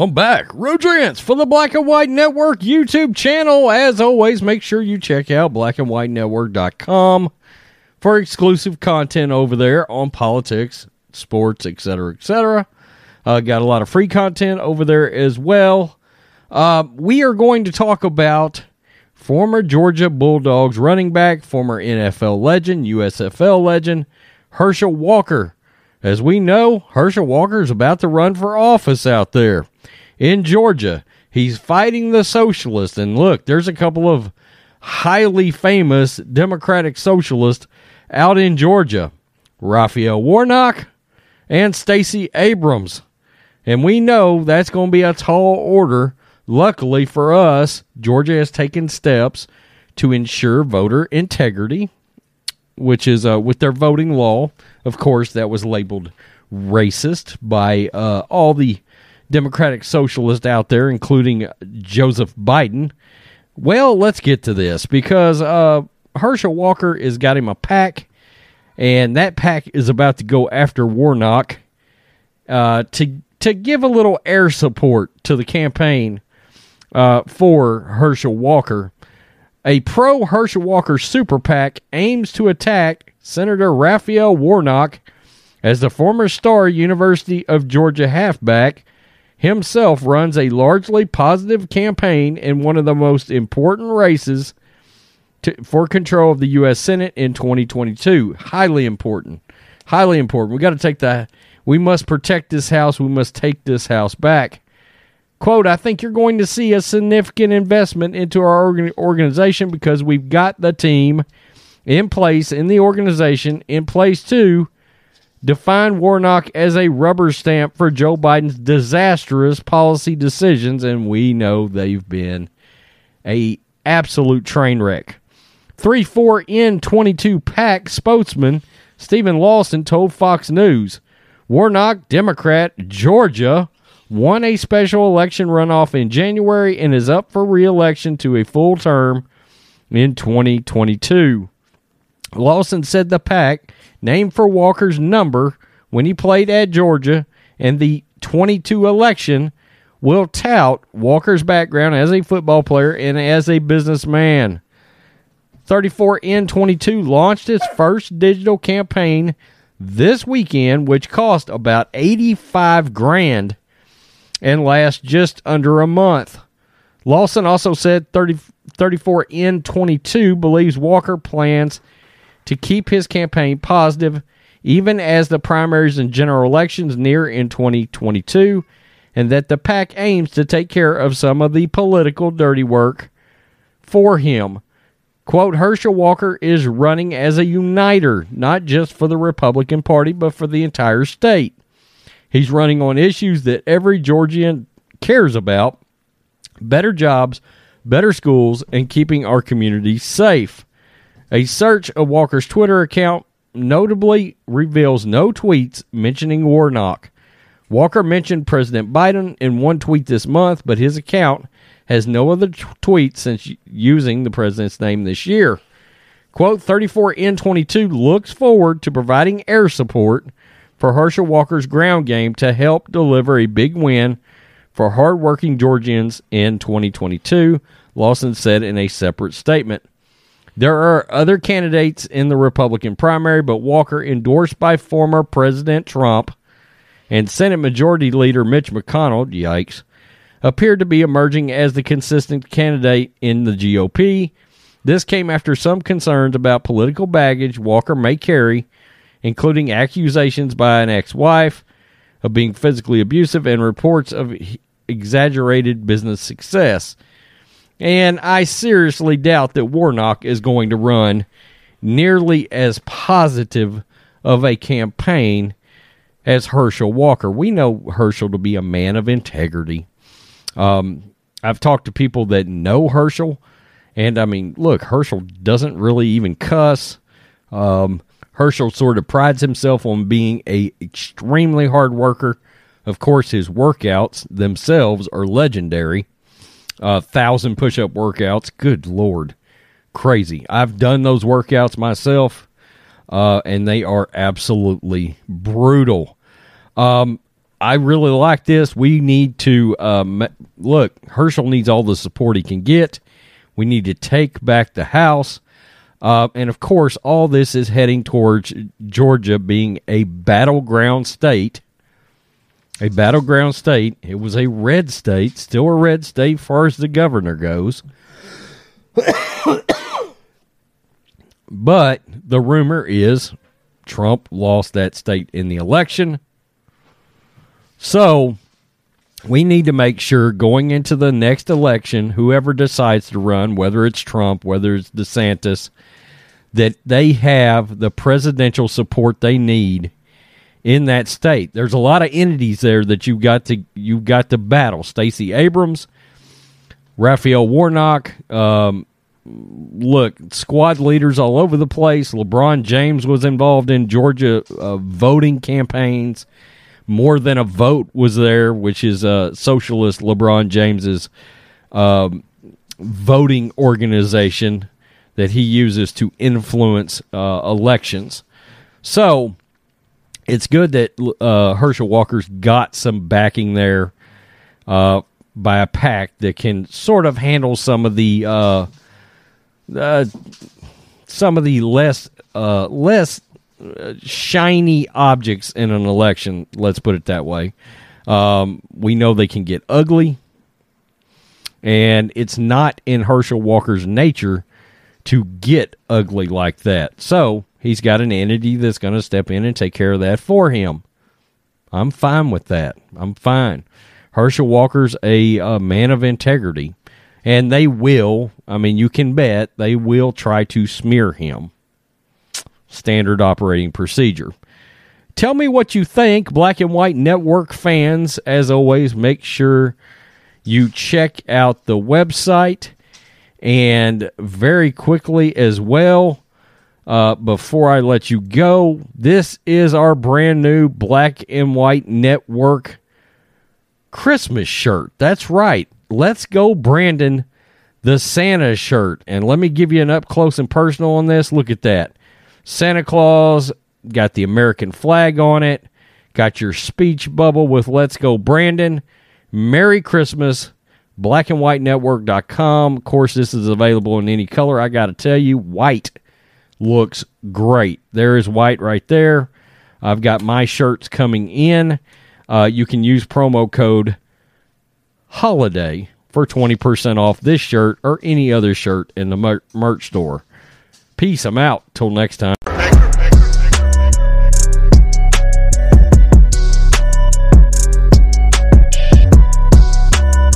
I'm back. Rodrance for the Black and White Network YouTube channel. As always, make sure you check out blackandwhitenetwork.com for exclusive content over there on politics, sports, etc., etc. Uh, got a lot of free content over there as well. Uh, we are going to talk about former Georgia Bulldogs running back, former NFL legend, USFL legend, Herschel Walker. As we know, Herschel Walker is about to run for office out there in Georgia. He's fighting the socialists. And look, there's a couple of highly famous Democratic socialists out in Georgia Raphael Warnock and Stacey Abrams. And we know that's going to be a tall order. Luckily for us, Georgia has taken steps to ensure voter integrity, which is uh, with their voting law. Of course, that was labeled racist by uh, all the Democratic socialists out there, including Joseph Biden. Well, let's get to this because uh, Herschel Walker has got him a PAC, and that PAC is about to go after Warnock uh, to to give a little air support to the campaign uh, for Herschel Walker. A pro Herschel Walker super PAC aims to attack Senator Raphael Warnock as the former star University of Georgia halfback himself runs a largely positive campaign in one of the most important races to, for control of the U.S. Senate in 2022. Highly important. Highly important. We got to take that. We must protect this house. We must take this house back. Quote, I think you're going to see a significant investment into our organization because we've got the team in place in the organization in place to define Warnock as a rubber stamp for Joe Biden's disastrous policy decisions, and we know they've been a absolute train wreck. 3 4 in 22 PAC spokesman Stephen Lawson told Fox News Warnock, Democrat, Georgia, won a special election runoff in January and is up for re election to a full term in 2022. Lawson said the PAC, named for Walker's number when he played at Georgia and the 22 election, will tout Walker's background as a football player and as a businessman. 34N22 launched its first digital campaign this weekend, which cost about 85 grand and last just under a month. Lawson also said 30, 34N22 believes Walker plans to keep his campaign positive even as the primaries and general elections near in 2022, and that the PAC aims to take care of some of the political dirty work for him. Quote Herschel Walker is running as a uniter, not just for the Republican Party, but for the entire state. He's running on issues that every Georgian cares about better jobs, better schools, and keeping our community safe. A search of Walker's Twitter account notably reveals no tweets mentioning Warnock. Walker mentioned President Biden in one tweet this month, but his account has no other t- tweets since using the president's name this year. Quote 34N22 looks forward to providing air support for Herschel Walker's ground game to help deliver a big win for hardworking Georgians in 2022, Lawson said in a separate statement. There are other candidates in the Republican primary, but Walker, endorsed by former President Trump and Senate Majority Leader Mitch McConnell, yikes, appeared to be emerging as the consistent candidate in the GOP. This came after some concerns about political baggage Walker may carry including accusations by an ex wife of being physically abusive and reports of exaggerated business success. And I seriously doubt that Warnock is going to run nearly as positive of a campaign as Herschel Walker. We know Herschel to be a man of integrity. Um, I've talked to people that know Herschel, and I mean, look, Herschel doesn't really even cuss. Um, Herschel sort of prides himself on being a extremely hard worker. Of course, his workouts themselves are legendary. Uh, thousand push-up workouts. Good lord, crazy! I've done those workouts myself, uh, and they are absolutely brutal. Um, I really like this. We need to um, look. Herschel needs all the support he can get. We need to take back the House. Uh, and of course, all this is heading towards Georgia being a battleground state. A battleground state. It was a red state, still a red state, far as the governor goes. but the rumor is Trump lost that state in the election. So we need to make sure going into the next election, whoever decides to run, whether it's Trump, whether it's DeSantis, that they have the presidential support they need in that state. There's a lot of entities there that you've got to you've got to battle. Stacey Abrams, Raphael Warnock, um, look, squad leaders all over the place. LeBron James was involved in Georgia uh, voting campaigns. More than a vote was there, which is uh, socialist LeBron James's um, voting organization that he uses to influence uh, elections. So it's good that uh, Herschel Walker's got some backing there uh, by a PAC that can sort of handle some of the uh, uh, some of the less uh, less shiny objects in an election. Let's put it that way. Um, we know they can get ugly, and it's not in Herschel Walker's nature to get ugly like that. So he's got an entity that's going to step in and take care of that for him. I'm fine with that. I'm fine. Herschel Walker's a, a man of integrity. And they will, I mean, you can bet they will try to smear him. Standard operating procedure. Tell me what you think, Black and White Network fans. As always, make sure you check out the website. And very quickly as well, uh, before I let you go, this is our brand new Black and White Network Christmas shirt. That's right. Let's go, Brandon, the Santa shirt. And let me give you an up close and personal on this. Look at that. Santa Claus got the American flag on it, got your speech bubble with Let's Go, Brandon. Merry Christmas. Blackandwhitenetwork.com. Of course, this is available in any color. I got to tell you, white looks great. There is white right there. I've got my shirts coming in. Uh, you can use promo code holiday for 20% off this shirt or any other shirt in the mer- merch store. Peace. I'm out. Till next time.